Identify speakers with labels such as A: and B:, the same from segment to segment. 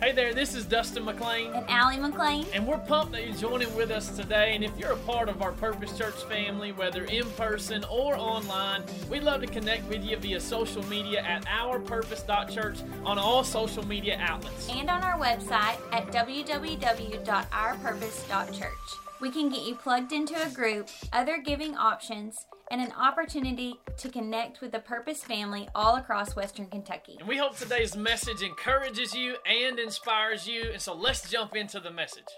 A: Hey there, this is Dustin McLean.
B: And Allie McLean.
A: And we're pumped that you're joining with us today. And if you're a part of our Purpose Church family, whether in person or online, we'd love to connect with you via social media at ourpurpose.church on all social media outlets.
B: And on our website at www.ourpurpose.church. We can get you plugged into a group, other giving options, and an opportunity to connect with the Purpose family all across Western Kentucky.
A: And we hope today's message encourages you and inspires you. And so let's jump into the message.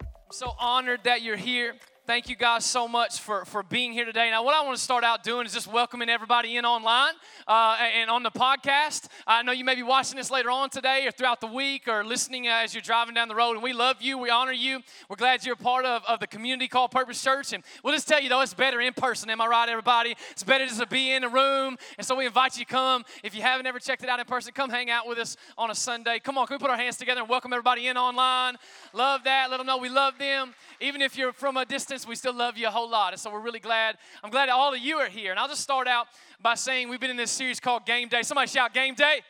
C: I'm so honored that you're here. Thank you guys so much for, for being here today. Now, what I want to start out doing is just welcoming everybody in online uh, and on the podcast. I know you may be watching this later on today or throughout the week or listening uh, as you're driving down the road. And we love you. We honor you. We're glad you're a part of, of the community called Purpose Church. And we'll just tell you, though, it's better in person. Am I right, everybody? It's better just to be in a room. And so we invite you to come. If you haven't ever checked it out in person, come hang out with us on a Sunday. Come on, can we put our hands together and welcome everybody in online? Love that. Let them know we love them. Even if you're from a distance, we still love you a whole lot. And so we're really glad. I'm glad all of you are here. And I'll just start out by saying we've been in this series called Game Day. Somebody shout Game Day.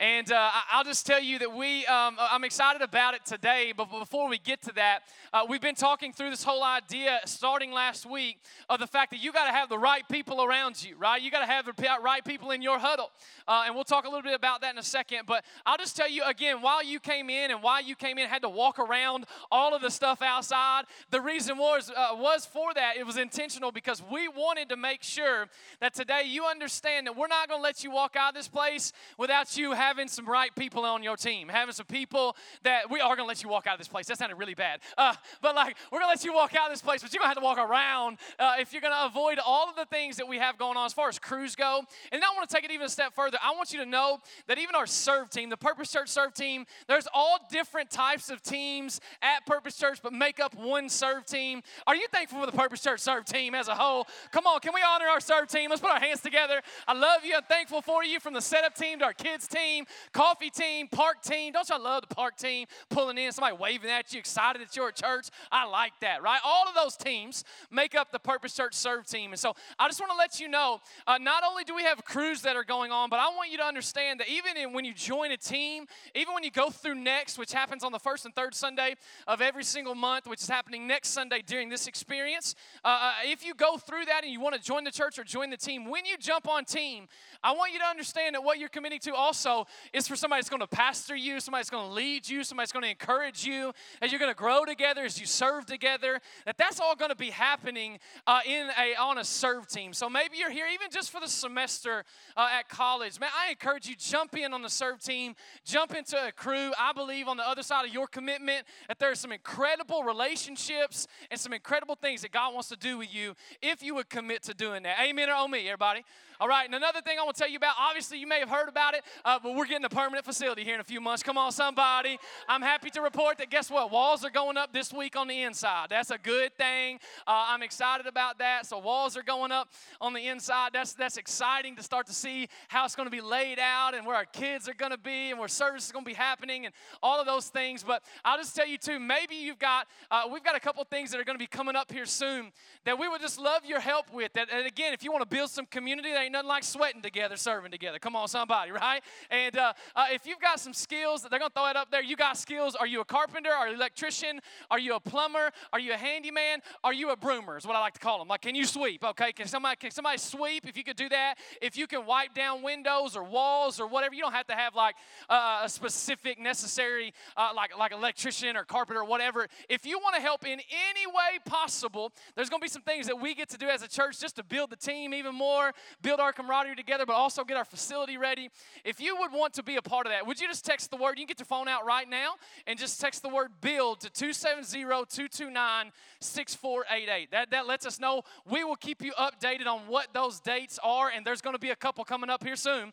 C: And uh, I'll just tell you that we, um, I'm excited about it today. But before we get to that, uh, we've been talking through this whole idea starting last week of the fact that you got to have the right people around you, right? You got to have the right people in your huddle. Uh, and we'll talk a little bit about that in a second. But I'll just tell you again, while you came in and why you came in had to walk around all of the stuff outside, the reason was, uh, was for that. It was intentional because we wanted to make sure that today you understand that we're not going to let you walk out of this place without you having some right people on your team, having some people that we are going to let you walk out of this place. That sounded really bad. Uh, but like, we're going to let you walk out of this place, but you're going to have to walk around uh, if you're going to avoid all of the things that we have going on as far as crews go. And I want to take it even a step further. I want you to know that even our serve team, the Purpose Church serve team, there's all different types of teams at Purpose Church, but make up one serve team. Are you thankful for the Purpose Church serve team as a whole? Come on, can we honor our serve team? Let's put our hands together. I love you. I'm thankful for you from the setup team to our kids team, coffee team, park team. Don't y'all love the park team pulling in, somebody waving at you, excited that you're at church? I like that, right? All of those teams make up the Purpose Church serve team. And so I just want to let you know uh, not only do we have crews that are going on, but I want you to understand that even in, when you join a team, even when you go through next, which happens on the first and third Sunday of every single month, which is happening next Sunday during this experience, uh, uh if you go through that and you want to join the church or join the team, when you jump on team, I want you to understand that what you're committing to also is for somebody that's going to pastor you, somebody that's going to lead you, somebody that's going to encourage you, as you're going to grow together, as you serve together, that that's all going to be happening uh, in a, on a serve team. So maybe you're here even just for the semester uh, at college. Man, I encourage you, jump in on the serve team, jump into a crew. I believe on the other side of your commitment that there are some incredible relationships and some incredible things that God wants to do with you if you would commit to doing that. Amen or oh me, everybody? All right, and another thing I want to tell you about, obviously you may have heard about it, uh, but we're getting a permanent facility here in a few months. Come on, somebody. I'm happy to report that guess what? Walls are going up this week on the inside. That's a good thing. Uh, I'm excited about that. So walls are going up on the inside. That's, that's exciting to start to see how it's going to be laid out and where our kids are going to be and where service is going to be happening and all of those things. But I'll just tell you too, maybe you've got, uh, we've got a couple things that are going to be coming up here soon that we would just love your help with. That, and again, if you want to build some community, ain't nothing like sweating together, serving together. Come on, somebody, right? And uh, uh, if you've got some skills, they're going to throw it up there. You got skills. Are you a carpenter? Are you an electrician? Are you a plumber? Are you a handyman? Are you a broomer? Is what I like to call them. Like, can you sweep? Okay, can somebody can somebody sweep? If you could do that, if you can wipe down windows or walls or whatever, you don't have to have like uh, a specific necessary uh, like like electrician or carpenter or whatever. If you want to help in any way possible, there's going to be some things that we get to do as a church just to build the team even more, build our camaraderie camaraderie together, but also get our facility ready. If you would want to be a part of that, would you just text the word? You can get your phone out right now and just text the word build to 270 229 6488. That, that lets us know. We will keep you updated on what those dates are, and there's going to be a couple coming up here soon.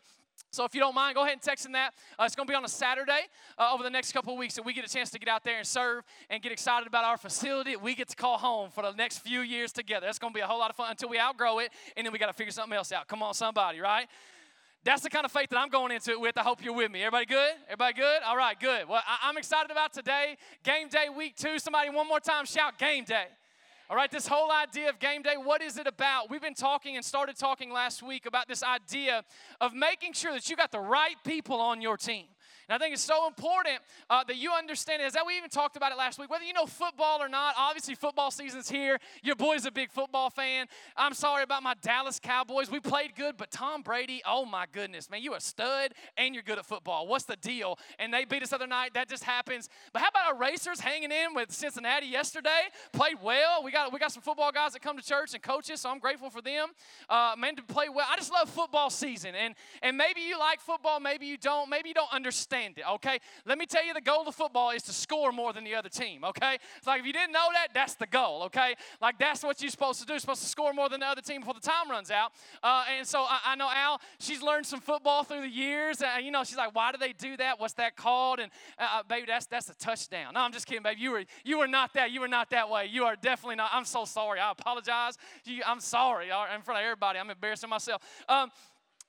C: So if you don't mind, go ahead and text in that. Uh, it's going to be on a Saturday uh, over the next couple of weeks that we get a chance to get out there and serve and get excited about our facility we get to call home for the next few years together. That's going to be a whole lot of fun until we outgrow it, and then we got to figure something else out. Come on, somebody, right? That's the kind of faith that I'm going into it with. I hope you're with me. Everybody good? Everybody good? All right, good. Well, I- I'm excited about today. Game day week two. Somebody one more time shout game day. All right, this whole idea of game day, what is it about? We've been talking and started talking last week about this idea of making sure that you got the right people on your team. And I think it's so important uh, that you understand it. As that we even talked about it last week, whether you know football or not, obviously football season's here. Your boy's a big football fan. I'm sorry about my Dallas Cowboys. We played good, but Tom Brady, oh my goodness, man, you a stud and you're good at football. What's the deal? And they beat us the other night. That just happens. But how about our racers hanging in with Cincinnati yesterday? Played well. We got we got some football guys that come to church and coaches, so I'm grateful for them. Uh, man, to play well. I just love football season, and and maybe you like football, maybe you don't. Maybe you don't understand it. Okay, let me tell you, the goal of football is to score more than the other team. Okay, it's like if you didn't know that, that's the goal. Okay, like that's what you're supposed to do. You're supposed to score more than the other team before the time runs out. Uh, and so I, I, know Al, she's learned some football through the years. And, you know, she's like, why do they do that? What's that called? And uh, uh, baby, that's that's a touchdown. No, I'm just kidding, baby. You were you were not that. You were not that way. You are definitely not. I'm so sorry. I apologize. You, I'm sorry in front of everybody. I'm embarrassing myself. Um,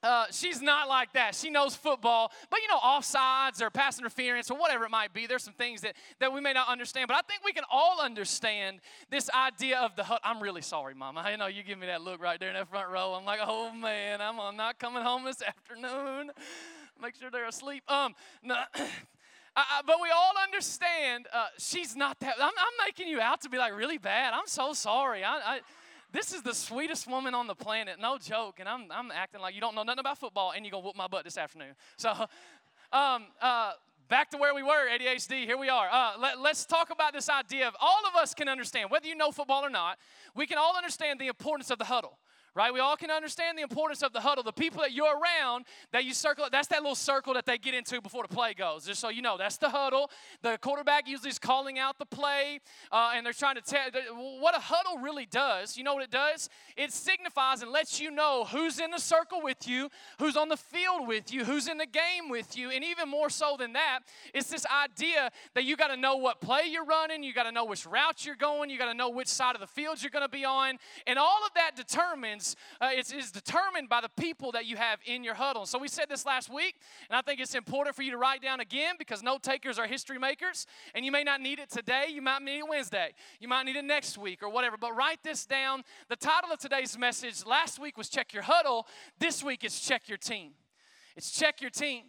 C: uh, she's not like that. She knows football, but you know, offsides or pass interference or whatever it might be, there's some things that, that we may not understand. But I think we can all understand this idea of the hut. I'm really sorry, Mama. I know you give me that look right there in that front row. I'm like, oh man, I'm not coming home this afternoon. Make sure they're asleep. Um, no. but we all understand uh, she's not that. I'm, I'm, making you out to be like really bad. I'm so sorry. I, I this is the sweetest woman on the planet, no joke. And I'm, I'm acting like you don't know nothing about football and you're going to whoop my butt this afternoon. So, um, uh, back to where we were, ADHD, here we are. Uh, let, us talk about this idea of all of us can understand, whether you know football or not, we can all understand the importance of the huddle right? We all can understand the importance of the huddle. The people that you're around, that you circle, that's that little circle that they get into before the play goes. Just so you know, that's the huddle. The quarterback usually is calling out the play, uh, and they're trying to tell what a huddle really does. You know what it does? It signifies and lets you know who's in the circle with you, who's on the field with you, who's in the game with you, and even more so than that, it's this idea that you got to know what play you're running, you got to know which route you're going, you got to know which side of the field you're going to be on, and all of that determines uh, it's, determined by the people that you have in your huddle. So we said this last week, and I think it's important for you to write down again because note takers are history makers, and you may not need it today. You might need it Wednesday. You might need it next week or whatever. But write this down. The title of today's message last week was Check Your Huddle. This week it's Check Your Team. It's Check Your Team.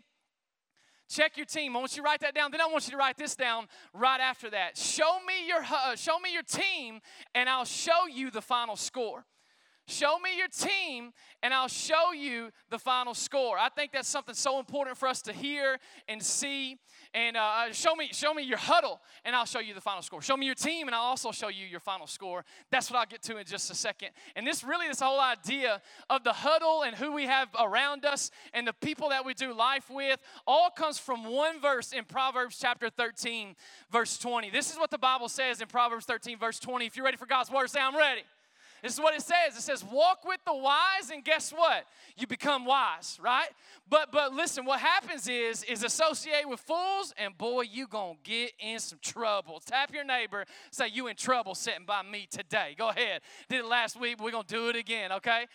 C: Check your team. I want you to write that down. Then I want you to write this down right after that. Show me your uh, show me your team, and I'll show you the final score. Show me your team, and I'll show you the final score. I think that's something so important for us to hear and see. And uh, uh, show me, show me your huddle, and I'll show you the final score. Show me your team, and I'll also show you your final score. That's what I'll get to in just a second. And this really, this whole idea of the huddle and who we have around us and the people that we do life with, all comes from one verse in Proverbs chapter 13, verse 20. This is what the Bible says in Proverbs 13, verse 20. If you're ready for God's word, say, I'm ready. This is what it says. It says, walk with the wise, and guess what? You become wise, right? But but listen, what happens is is associate with fools, and boy, you gonna get in some trouble. Tap your neighbor, say you in trouble sitting by me today. Go ahead. Did it last week, we're gonna do it again, okay?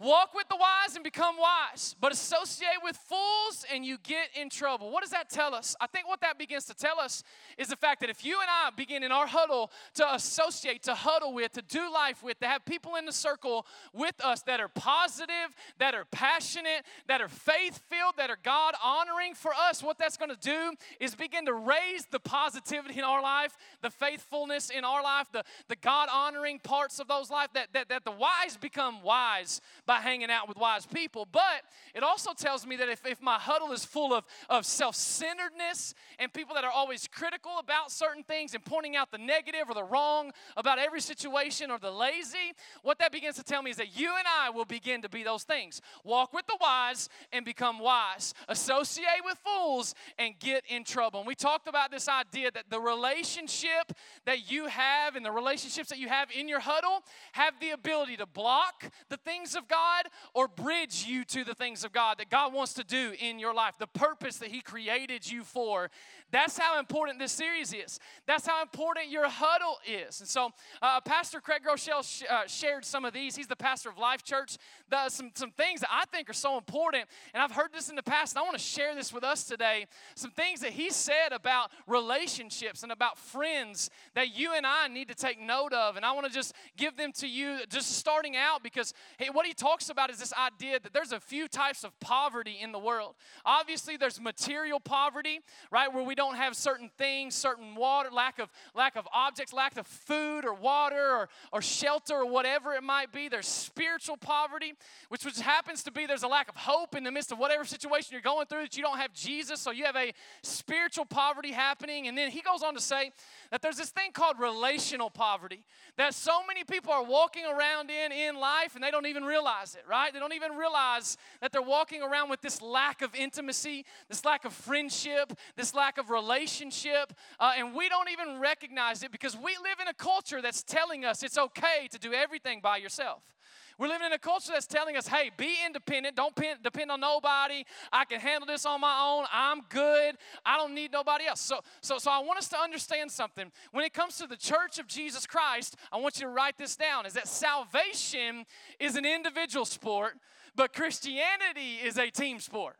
C: Walk with the wise and become wise, but associate with fools and you get in trouble. What does that tell us? I think what that begins to tell us is the fact that if you and I begin in our huddle to associate, to huddle with, to do life with, to have people in the circle with us that are positive, that are passionate, that are faith filled, that are God honoring for us, what that's going to do is begin to raise the positivity in our life, the faithfulness in our life, the, the God honoring parts of those life, that, that, that the wise become wise by hanging out with wise people. But it also tells me that if, if my huddle is full of, of self centeredness and people that are always critical about certain things and pointing out the negative or the wrong about every situation or the lazy, what that begins to tell me is that you and I will begin to be those things. Walk with the wise and become wise, associate with fools and get in trouble. And we talked about this idea that the relationship that you have and the relationships that you have in your huddle have the ability to block the things of God God or bridge you to the things of God that God wants to do in your life, the purpose that He created you for. That's how important this series is. That's how important your huddle is. And so, uh, Pastor Craig Groeschel sh- uh, shared some of these. He's the pastor of Life Church. The, some, some things that I think are so important, and I've heard this in the past, and I want to share this with us today. Some things that he said about relationships and about friends that you and I need to take note of. And I want to just give them to you, just starting out, because hey, what he talked talks about is this idea that there's a few types of poverty in the world. Obviously, there's material poverty, right, where we don't have certain things, certain water, lack of lack of objects, lack of food or water or, or shelter or whatever it might be. There's spiritual poverty, which which happens to be there's a lack of hope in the midst of whatever situation you're going through that you don't have Jesus, so you have a spiritual poverty happening. And then he goes on to say that there's this thing called relational poverty that so many people are walking around in in life and they don't even realize it, right? They don't even realize that they're walking around with this lack of intimacy, this lack of friendship, this lack of relationship, uh, and we don't even recognize it because we live in a culture that's telling us it's okay to do everything by yourself. We're living in a culture that's telling us, hey, be independent. Don't depend on nobody. I can handle this on my own. I'm good. I don't need nobody else. So, so, so I want us to understand something. When it comes to the church of Jesus Christ, I want you to write this down is that salvation is an individual sport, but Christianity is a team sport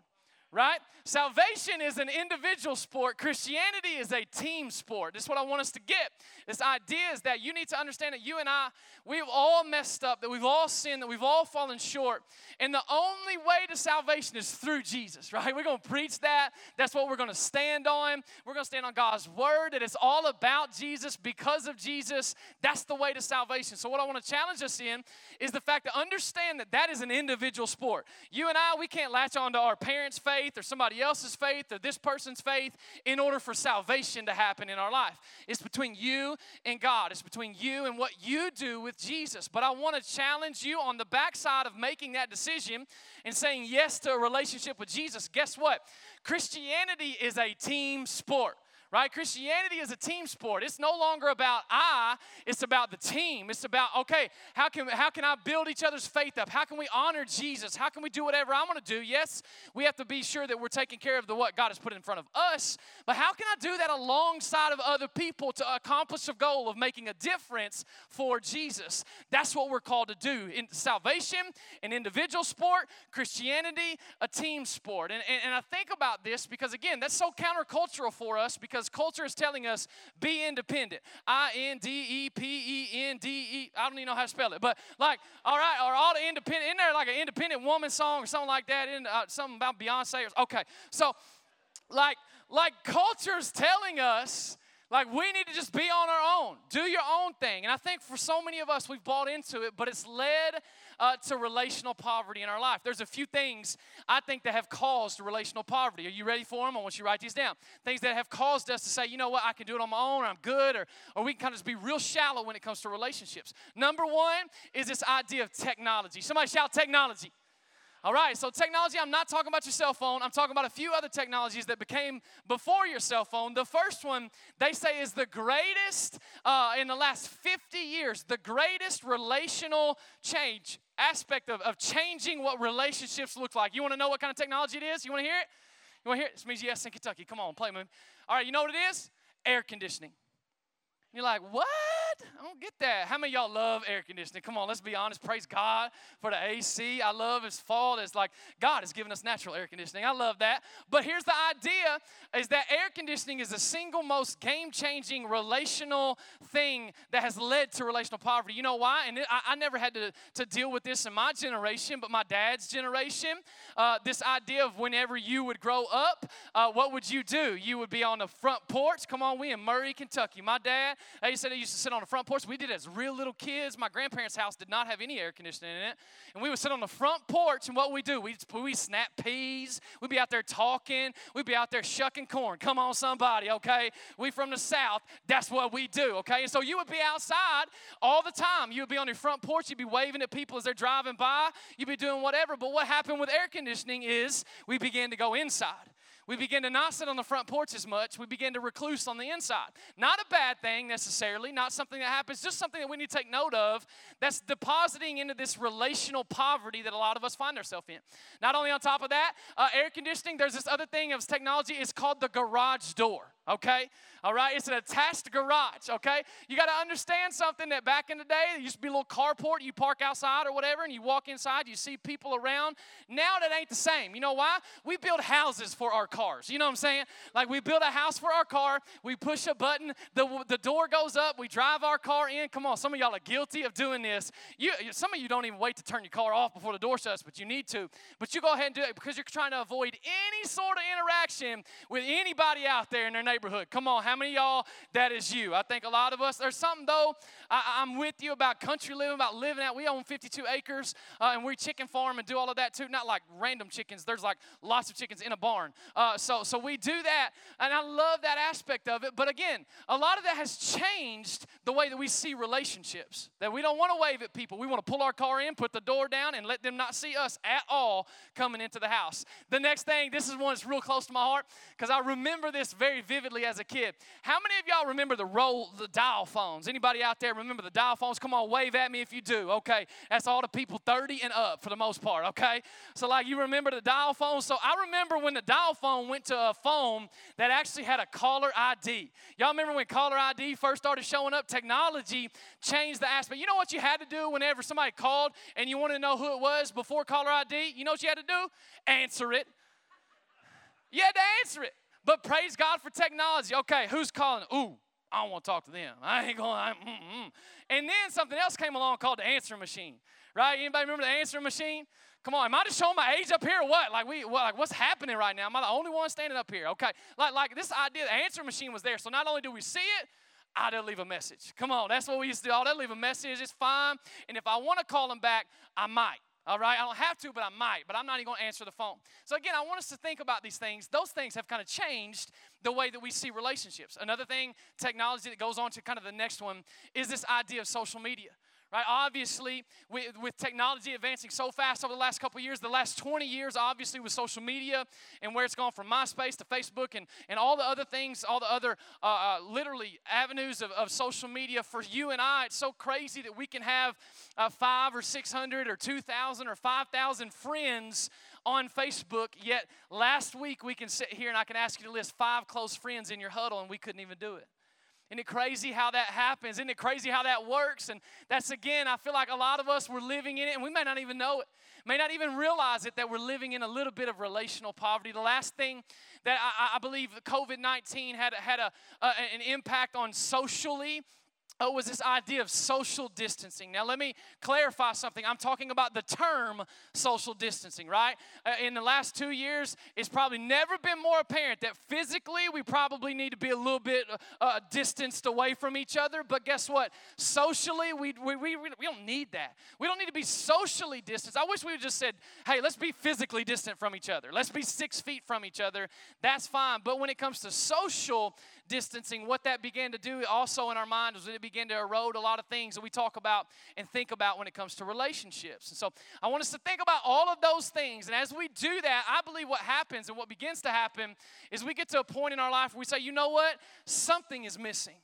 C: right? Salvation is an individual sport, Christianity is a team sport. This is what I want us to get. This idea is that you need to understand that you and I, we've all messed up, that we've all sinned, that we've all fallen short. And the only way to salvation is through Jesus, right? We're going to preach that. That's what we're going to stand on. We're going to stand on God's word, that it's all about Jesus, because of Jesus. That's the way to salvation. So, what I want to challenge us in is the fact to understand that that is an individual sport. You and I, we can't latch on to our parents' faith faith or somebody else's faith or this person's faith in order for salvation to happen in our life. It's between you and God, it's between you and what you do with Jesus. But I want to challenge you on the backside of making that decision and saying yes to a relationship with Jesus. Guess what? Christianity is a team sport right? Christianity is a team sport. It's no longer about I, it's about the team. It's about, okay, how can, how can I build each other's faith up? How can we honor Jesus? How can we do whatever I want to do? Yes, we have to be sure that we're taking care of the what God has put in front of us, but how can I do that alongside of other people to accomplish the goal of making a difference for Jesus? That's what we're called to do. In salvation, an individual sport, Christianity, a team sport. And, and, and I think about this because, again, that's so countercultural for us because because culture is telling us be independent. I N D E P E N D E. I don't even know how to spell it, but like, all right, are all the independent in there like an independent woman song or something like that? In uh, something about Beyonce or okay, so like like culture's telling us like, we need to just be on our own, do your own thing. And I think for so many of us, we've bought into it, but it's led uh, to relational poverty in our life. There's a few things I think that have caused relational poverty. Are you ready for them? I want you to write these down. Things that have caused us to say, you know what, I can do it on my own, or I'm good, or, or we can kind of just be real shallow when it comes to relationships. Number one is this idea of technology. Somebody shout technology. All right, so technology, I'm not talking about your cell phone. I'm talking about a few other technologies that became before your cell phone. The first one, they say, is the greatest uh, in the last 50 years, the greatest relational change aspect of, of changing what relationships look like. You want to know what kind of technology it is? You want to hear it? You want to hear it? This means yes in Kentucky. Come on, play me. All right, you know what it is? Air conditioning. You're like, what? I don't get that. How many y'all love air conditioning? Come on, let's be honest. Praise God for the AC. I love His fall. It's like God has given us natural air conditioning. I love that. But here's the idea is that air conditioning is the single most game-changing relational thing that has led to relational poverty. You know why? And I, I, never had to, to deal with this in my generation, but my dad's generation, uh, this idea of whenever you would grow up, uh, what would you do? You would be on the front porch. Come on, we in Murray, Kentucky. My dad, he said he used to sit on the front porch. We did as real little kids. My grandparents' house did not have any air conditioning in it. And we would sit on the front porch, and what we do, we we snap peas. We'd be out there talking. We'd be out there shucking corn. Come on, somebody, okay? We from the South. That's what we do, okay? And so you would be outside all the time. You would be on your front porch. You'd be waving at people as they're driving by. You'd be doing whatever. But what happened with air conditioning is we began to go inside. We begin to not sit on the front porch as much. We begin to recluse on the inside. Not a bad thing necessarily, not something that happens, just something that we need to take note of that's depositing into this relational poverty that a lot of us find ourselves in. Not only on top of that, uh, air conditioning, there's this other thing of technology, it's called the garage door. okay? All right, it's an attached garage, okay? You got to understand something that back in the day, there used to be a little carport, you park outside or whatever, and you walk inside, you see people around. Now that ain't the same. You know why? We build houses for our cars. You know what I'm saying? Like we build a house for our car, we push a button, the, the door goes up, we drive our car in. Come on, some of y'all are guilty of doing this. You, some of you don't even wait to turn your car off before the door shuts, but you need to. But you go ahead and do it because you're trying to avoid any sort of interaction with anybody out there in their neighborhood. Come on, how many y'all that is you? I think a lot of us. There's something though. I, am with you about country living, about living out. We own 52 acres, uh, and we chicken farm and do all of that too. Not like random chickens. There's like lots of chickens in a barn. Uh, so so we do that, and I love that aspect of it. But again, a lot of that has changed the way that we see relationships. That we don't want to wave at people. We want to pull our car in, put the door down, and let them not see us at all coming into the house. The next thing, this is one that's real close to my heart because I remember this very vividly as a kid. How many of y'all remember the roll, the dial phones? Anybody out there remember the dial phones? Come on, wave at me if you do. Okay, that's all the people 30 and up for the most part. Okay, so like you remember the dial phone. So I remember when the dial phone went to a phone that actually had a caller ID. Y'all remember when caller ID first started showing up? Technology changed the aspect. You know what you had to do whenever somebody called and you wanted to know who it was before caller ID? You know what you had to do? Answer it. You had to answer it. But praise God for technology. Okay, who's calling? Ooh, I don't want to talk to them. I ain't going. I'm, mm-mm. And then something else came along called the answering machine. Right? Anybody remember the answering machine? Come on, am I just showing my age up here or what? Like we, what, like what's happening right now? Am I the only one standing up here? Okay, like like this idea, the answering machine was there. So not only do we see it, I did leave a message. Come on, that's what we used to do. Oh, I did leave a message. It's fine. And if I want to call them back, I might. All right, I don't have to, but I might, but I'm not even going to answer the phone. So, again, I want us to think about these things. Those things have kind of changed the way that we see relationships. Another thing, technology that goes on to kind of the next one, is this idea of social media right? Obviously, with, with technology advancing so fast over the last couple years, the last 20 years, obviously, with social media and where it's gone from MySpace to Facebook and, and all the other things, all the other uh, uh, literally avenues of, of social media for you and I, it's so crazy that we can have uh, five or 600 or 2,000 or 5,000 friends on Facebook, yet last week we can sit here and I can ask you to list five close friends in your huddle and we couldn't even do it. Isn't it crazy how that happens? Isn't it crazy how that works? And that's again, I feel like a lot of us we're living in it and we may not even know it, may not even realize it that we're living in a little bit of relational poverty. The last thing that I, I believe COVID 19 had, had a, an impact on socially Oh, was this idea of social distancing. Now, let me clarify something. I'm talking about the term social distancing, right? Uh, in the last two years, it's probably never been more apparent that physically we probably need to be a little bit uh, uh distanced away from each other. But guess what? Socially, we, we, we, we don't need that. We don't need to be socially distanced. I wish we would just said, hey, let's be physically distant from each other. Let's be six feet from each other. That's fine. But when it comes to social distancing, what that began to do also in our mind was it began to erode a lot of things that we talk about and think about when it comes to relationships. And so I want us to think about all of those things. And as we do that, I believe what happens and what begins to happen is we get to a point in our life where we say, you know what? Something is missing.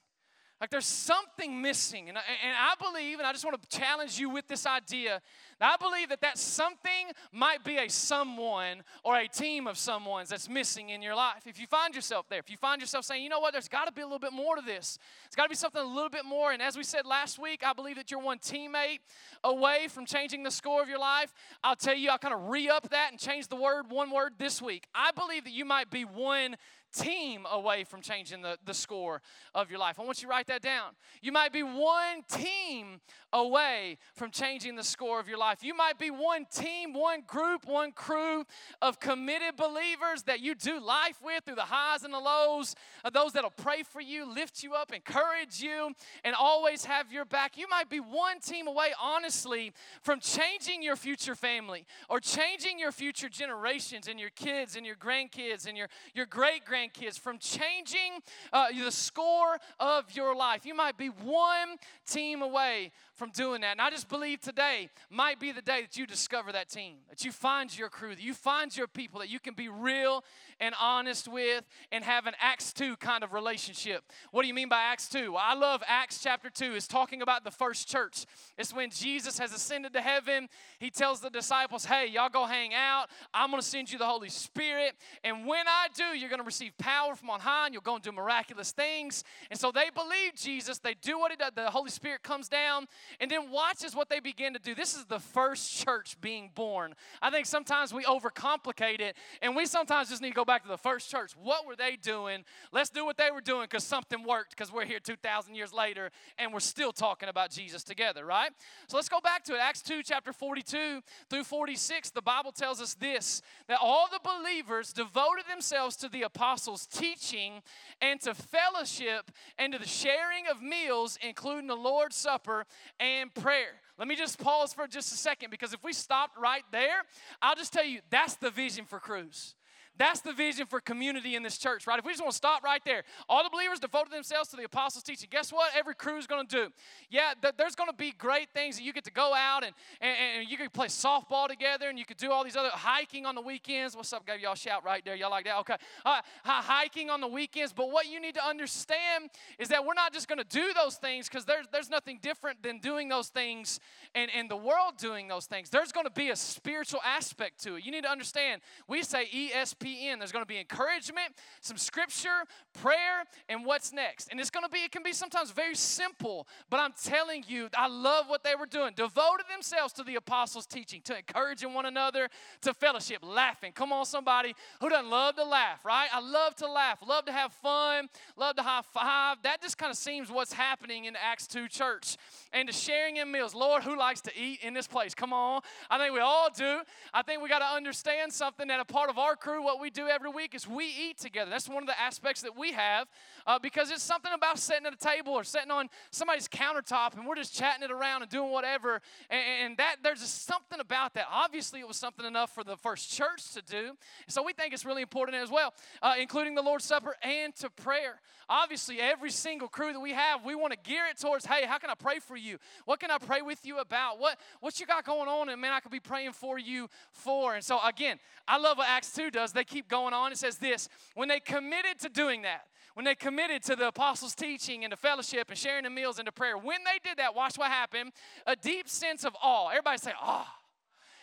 C: Like there's something missing. And I, and I believe, and I just want to challenge you with this idea, I believe that that something might be a someone or a team of someone's that's missing in your life. If you find yourself there, if you find yourself saying, you know what, there's got to be a little bit more to this. It's got to be something a little bit more. And as we said last week, I believe that you're one teammate away from changing the score of your life. I'll tell you, I'll kind of re up that and change the word, one word this week. I believe that you might be one team away from changing the, the score of your life. I want you to write that down. You might be one team away from changing the score of your life. You might be one team, one group, one crew of committed believers that you do life with through the highs and the lows, of those that'll pray for you, lift you up, encourage you, and always have your back. You might be one team away, honestly, from changing your future family or changing your future generations and your kids and your grandkids and your, your great grandkids, from changing uh, the score of your life. You might be one team away from doing that. And I just believe today might be the day that you discover that team, that you find your crew, that you find your people, that you can be real and honest with and have an Acts 2 kind of relationship. What do you mean by Acts 2? Well, I love Acts chapter 2. It's talking about the first church. It's when Jesus has ascended to heaven. He tells the disciples, hey, y'all go hang out. I'm going to send you the Holy Spirit. And when I do, you're going to receive power from on high and you'll go and do miraculous things. And so they believe Jesus. They do what he does. The Holy Spirit comes down and then watches what they begin to do. This is the first church being born. I think sometimes we overcomplicate it and we sometimes just need to go back to the first church. What were they doing? Let's do what they were doing because something worked because we're here 2,000 years later and we're still talking about Jesus together, right? So let's go back to it. Acts 2, chapter 42 through 46. The Bible tells us this that all the believers devoted themselves to the apostles' teaching and to fellowship and to the sharing of meals, including the Lord's Supper and prayer. Let me just pause for just a second because if we stopped right there, I'll just tell you that's the vision for Crews. That's the vision for community in this church, right? If we just want to stop right there, all the believers devoted themselves to the apostles' teaching. Guess what? Every crew is going to do. Yeah, th- there's going to be great things that you get to go out and, and, and you can play softball together and you could do all these other hiking on the weekends. What's up, guys? Y'all shout right there. Y'all like that? Okay. Uh, hiking on the weekends. But what you need to understand is that we're not just going to do those things because there's, there's nothing different than doing those things and, and the world doing those things. There's going to be a spiritual aspect to it. You need to understand. We say ESP in. There's going to be encouragement, some scripture, prayer, and what's next. And it's going to be, it can be sometimes very simple, but I'm telling you, I love what they were doing. Devoted themselves to the apostles' teaching, to encouraging one another, to fellowship, laughing. Come on, somebody who doesn't love to laugh, right? I love to laugh, love to have fun, love to high five. That just kind of seems what's happening in Acts 2 church. And to sharing in meals. Lord, who likes to eat in this place? Come on. I think we all do. I think we got to understand something that a part of our crew, what we do every week is we eat together. That's one of the aspects that we have uh, because it's something about sitting at a table or sitting on somebody's countertop and we're just chatting it around and doing whatever. And, and that there's just something about that. Obviously, it was something enough for the first church to do. So we think it's really important as well, uh, including the Lord's Supper and to prayer. Obviously, every single crew that we have, we want to gear it towards, hey, how can I pray for you? What can I pray with you about? What what you got going on? And man, I could be praying for you for. And so again, I love what Acts 2 does. They keep going on. It says this when they committed to doing that, when they committed to the apostles' teaching and to fellowship and sharing the meals and to prayer, when they did that, watch what happened. A deep sense of awe. Everybody say, awe.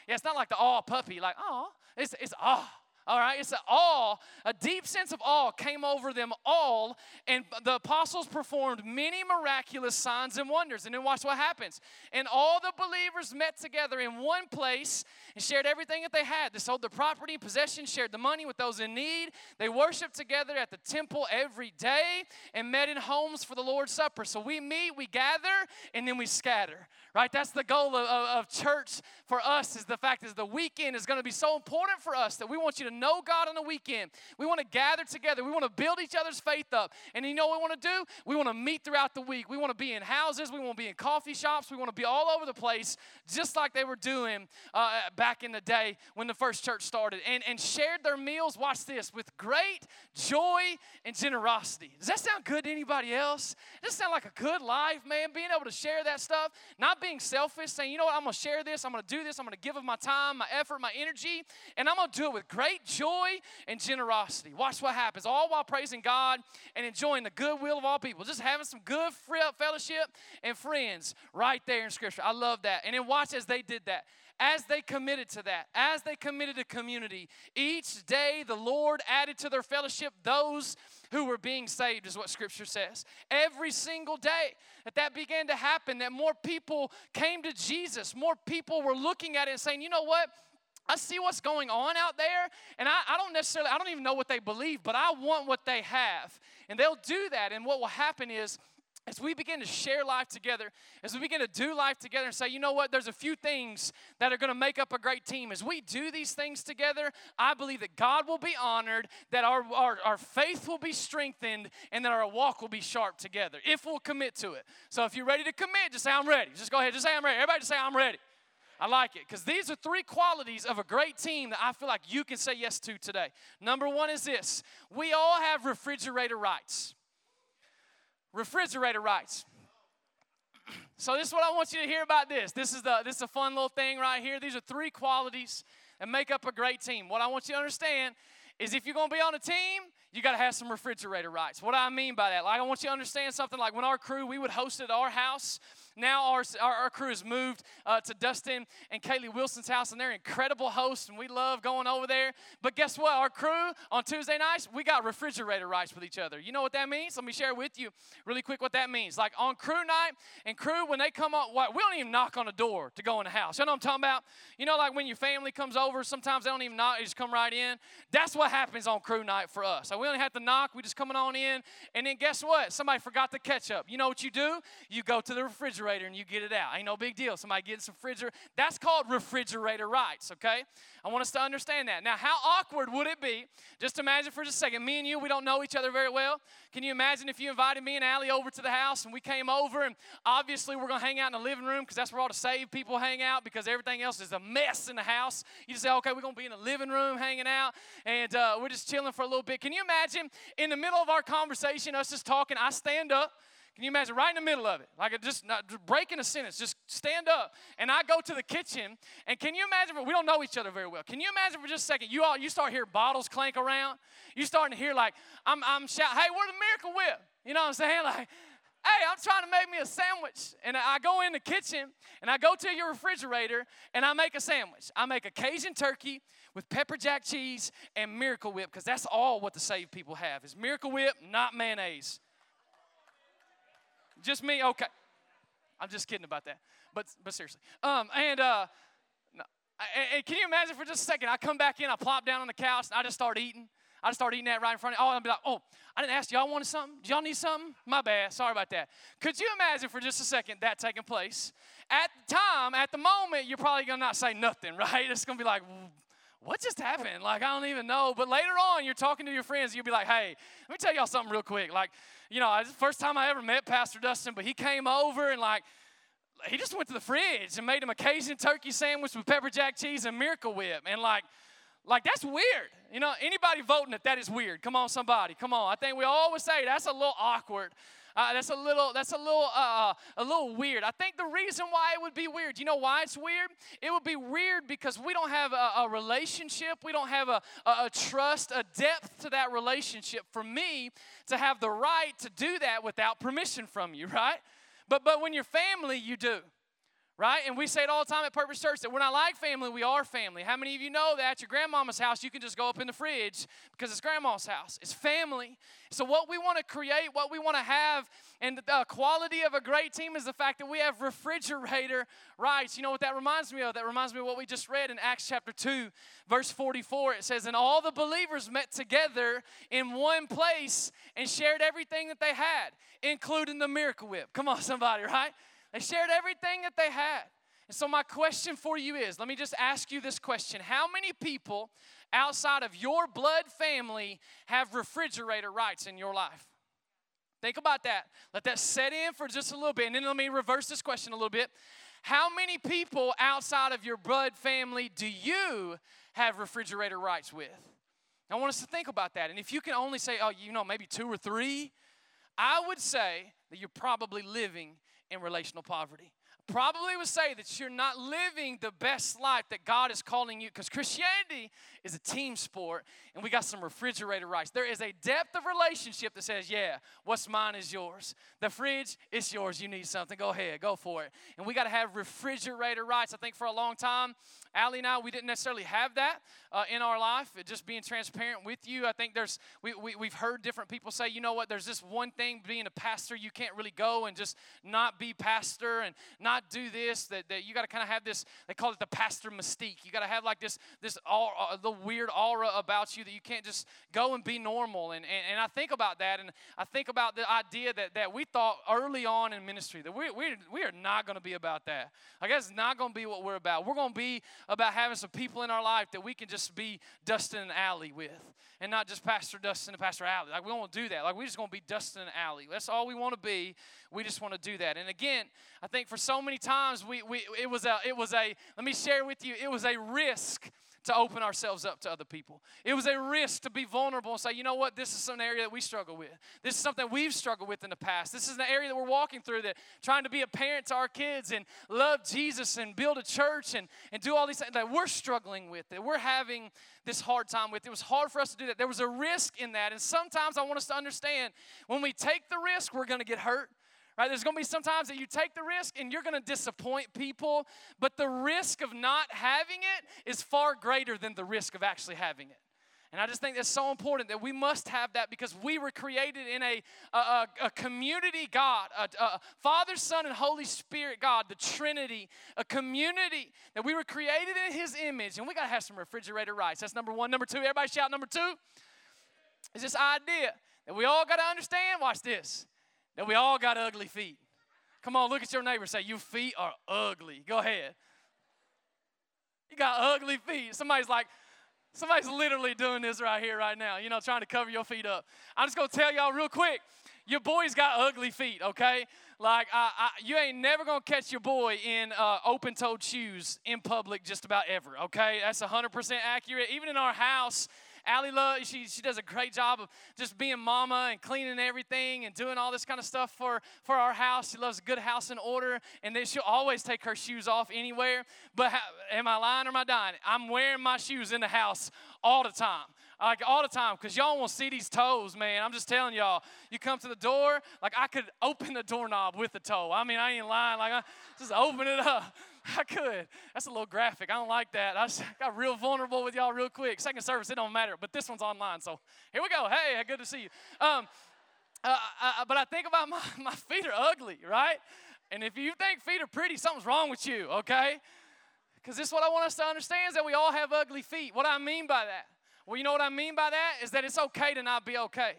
C: Yeah, it's not like the awe puppy, like, awe. It's, it's awe. All right, it's an awe, a deep sense of awe came over them all, and the apostles performed many miraculous signs and wonders. And then watch what happens. And all the believers met together in one place and shared everything that they had. They sold their property, and possessions, shared the money with those in need. They worshiped together at the temple every day and met in homes for the Lord's Supper. So we meet, we gather, and then we scatter. Right? That's the goal of, of, of church for us. Is the fact is the weekend is going to be so important for us that we want you to know God on the weekend. We want to gather together. We want to build each other's faith up. And you know what we want to do? We want to meet throughout the week. We want to be in houses. We want to be in coffee shops. We want to be all over the place, just like they were doing uh, back in the day when the first church started. And, and shared their meals, watch this, with great joy and generosity. Does that sound good to anybody else? Does that sound like a good life, man? Being able to share that stuff, not being selfish, saying, you know what, I'm going to share this. I'm going to do this. I'm going to give of my time, my effort, my energy, and I'm going to do it with great joy and generosity. Watch what happens, all while praising God and enjoying the goodwill of all people. Just having some good fellowship and friends right there in Scripture. I love that. And then watch as they did that as they committed to that, as they committed to community, each day the Lord added to their fellowship those who were being saved, is what Scripture says. Every single day that that began to happen, that more people came to Jesus, more people were looking at it and saying, you know what? I see what's going on out there, and I, I, don't necessarily, I don't even know what they believe, but I want what they have. And they'll do that, and what will happen is, as we begin to share life together, as we begin to do life together and say, you know what, there's a few things that are going to make up a great team. As we do these things together, I believe that God will be honored, that our, our, our faith will be strengthened, and that our walk will be sharp together if we'll commit to it. So if you're ready to commit, just say, I'm ready. Just go ahead, just say, I'm ready. Everybody just say, I'm ready. I like it because these are three qualities of a great team that I feel like you can say yes to today. Number one is this we all have refrigerator rights refrigerator rights. So this is what I want you to hear about this. This is the this is a fun little thing right here. These are three qualities that make up a great team. What I want you to understand is if you're going to be on a team, you got to have some refrigerator rights. What do I mean by that? Like, I want you to understand something like when our crew, we would host at our house. Now our, our, our crew has moved uh, to Dustin and Kaylee Wilson's house, and they're incredible hosts, and we love going over there. But guess what? Our crew on Tuesday nights, we got refrigerator rights with each other. You know what that means? Let me share with you really quick what that means. Like on crew night and crew, when they come up, we don't even knock on the door to go in the house. You know what I'm talking about? You know, like when your family comes over, sometimes they don't even knock, they just come right in. That's what happens on crew night for us. So we only have to knock, we just coming on in. And then guess what? Somebody forgot the ketchup. You know what you do? You go to the refrigerator and you get it out. Ain't no big deal. Somebody getting some refrigerator. That's called refrigerator rights, okay? I want us to understand that. Now, how awkward would it be? Just imagine for just a second, me and you, we don't know each other very well. Can you imagine if you invited me and Allie over to the house and we came over and obviously we're going to hang out in the living room because that's where all the saved people hang out because everything else is a mess in the house. You just say, okay, we're going to be in the living room hanging out and uh, we're just chilling for a little bit. Can you imagine in the middle of our conversation, us just talking, I stand up can you imagine right in the middle of it? Like just not breaking a sentence, just stand up. And I go to the kitchen, and can you imagine? We don't know each other very well. Can you imagine for just a second? You all you start hearing bottles clank around. You starting to hear like I'm I'm shouting, "Hey, where's the Miracle Whip?" You know what I'm saying? Like, hey, I'm trying to make me a sandwich. And I go in the kitchen and I go to your refrigerator and I make a sandwich. I make a Cajun turkey with pepper jack cheese and Miracle Whip because that's all what the saved people have is Miracle Whip, not mayonnaise. Just me? Okay. I'm just kidding about that. But but seriously. Um, and uh, no, and, can you imagine for just a second? I come back in, I plop down on the couch, and I just start eating. I just start eating that right in front of. Oh, I'll be like, oh, I didn't ask y'all wanted something. Do y'all need something? My bad. Sorry about that. Could you imagine for just a second that taking place? At the time, at the moment, you're probably gonna not say nothing, right? It's gonna be like, what just happened? Like, I don't even know. But later on, you're talking to your friends, you'll be like, hey, let me tell y'all something real quick. Like, you know, it's the first time I ever met Pastor Dustin, but he came over and, like, he just went to the fridge and made him a Cajun turkey sandwich with pepper jack cheese and Miracle Whip. And, like, like that's weird. You know, anybody voting that that is weird. Come on, somebody. Come on. I think we always say that's a little awkward. Uh, that's a little that's a little uh, a little weird. I think the reason why it would be weird, you know why it's weird? It would be weird because we don't have a, a relationship, we don't have a, a, a trust, a depth to that relationship. For me to have the right to do that without permission from you, right? But but when you're family, you do right? And we say it all the time at Purpose Church that we're not like family, we are family. How many of you know that at your grandmama's house, you can just go up in the fridge because it's grandma's house? It's family. So, what we want to create, what we want to have, and the quality of a great team is the fact that we have refrigerator rights. You know what that reminds me of? That reminds me of what we just read in Acts chapter 2, verse 44. It says, And all the believers met together in one place and shared everything that they had, including the miracle whip. Come on, somebody, right? They shared everything that they had. And so, my question for you is let me just ask you this question How many people outside of your blood family have refrigerator rights in your life? Think about that. Let that set in for just a little bit. And then let me reverse this question a little bit. How many people outside of your blood family do you have refrigerator rights with? I want us to think about that. And if you can only say, oh, you know, maybe two or three, I would say that you're probably living in relational poverty. Probably would say that you're not living the best life that God is calling you because Christianity is a team sport and we got some refrigerator rights. There is a depth of relationship that says, Yeah, what's mine is yours. The fridge is yours. You need something, go ahead, go for it. And we got to have refrigerator rights. I think for a long time, Allie and I, we didn't necessarily have that uh, in our life. Just being transparent with you, I think there's, we, we, we've heard different people say, you know what, there's this one thing being a pastor, you can't really go and just not be pastor and not do this, that, that you got to kind of have this, they call it the pastor mystique. You got to have like this, this all, uh, the weird aura about you that you can't just go and be normal. And, and, and I think about that, and I think about the idea that, that we thought early on in ministry that we, we, we are not going to be about that. I guess it's not going to be what we're about. We're going to be about having some people in our life that we can just be Dustin and Allie with, and not just Pastor Dustin and Pastor Allie. Like we won't do that. Like we just to be Dustin and Allie. That's all we want to be. We just want to do that. And again, I think for so many times we, we it was a it was a let me share with you it was a risk to open ourselves up to other people. It was a risk to be vulnerable and say, you know what, this is an area that we struggle with. This is something we've struggled with in the past. This is an area that we're walking through that trying to be a parent to our kids and love Jesus and build a church and, and do all these things that we're struggling with, that we're having this hard time with. It was hard for us to do that. There was a risk in that. And sometimes I want us to understand when we take the risk, we're going to get hurt. Right? There's going to be some times that you take the risk and you're going to disappoint people, but the risk of not having it is far greater than the risk of actually having it. And I just think that's so important that we must have that because we were created in a, a, a community God, a, a, Father, Son, and Holy Spirit God, the Trinity, a community that we were created in His image. And we got to have some refrigerator rights. That's number one. Number two, everybody shout number two. Is this idea that we all got to understand, watch this, that we all got ugly feet. Come on, look at your neighbor say, Your feet are ugly. Go ahead. You got ugly feet. Somebody's like, Somebody's literally doing this right here, right now, you know, trying to cover your feet up. I'm just gonna tell y'all real quick your boy's got ugly feet, okay? Like, I, I, you ain't never gonna catch your boy in uh, open toed shoes in public just about ever, okay? That's 100% accurate. Even in our house, Allie loves, she, she does a great job of just being mama and cleaning everything and doing all this kind of stuff for, for our house. She loves a good house in order, and then she'll always take her shoes off anywhere. But am I lying or am I dying? I'm wearing my shoes in the house all the time like all the time because y'all won't see these toes, man. I'm just telling y'all. You come to the door, like I could open the doorknob with the toe. I mean, I ain't lying. Like I just open it up. I could. That's a little graphic. I don't like that. I got real vulnerable with y'all real quick. Second service, it don't matter, but this one's online. So here we go. Hey, good to see you. Um, uh, uh, but I think about my, my feet are ugly, right? And if you think feet are pretty, something's wrong with you, okay? Because this is what I want us to understand is that we all have ugly feet. What I mean by that? Well, you know what I mean by that? Is that it's okay to not be okay.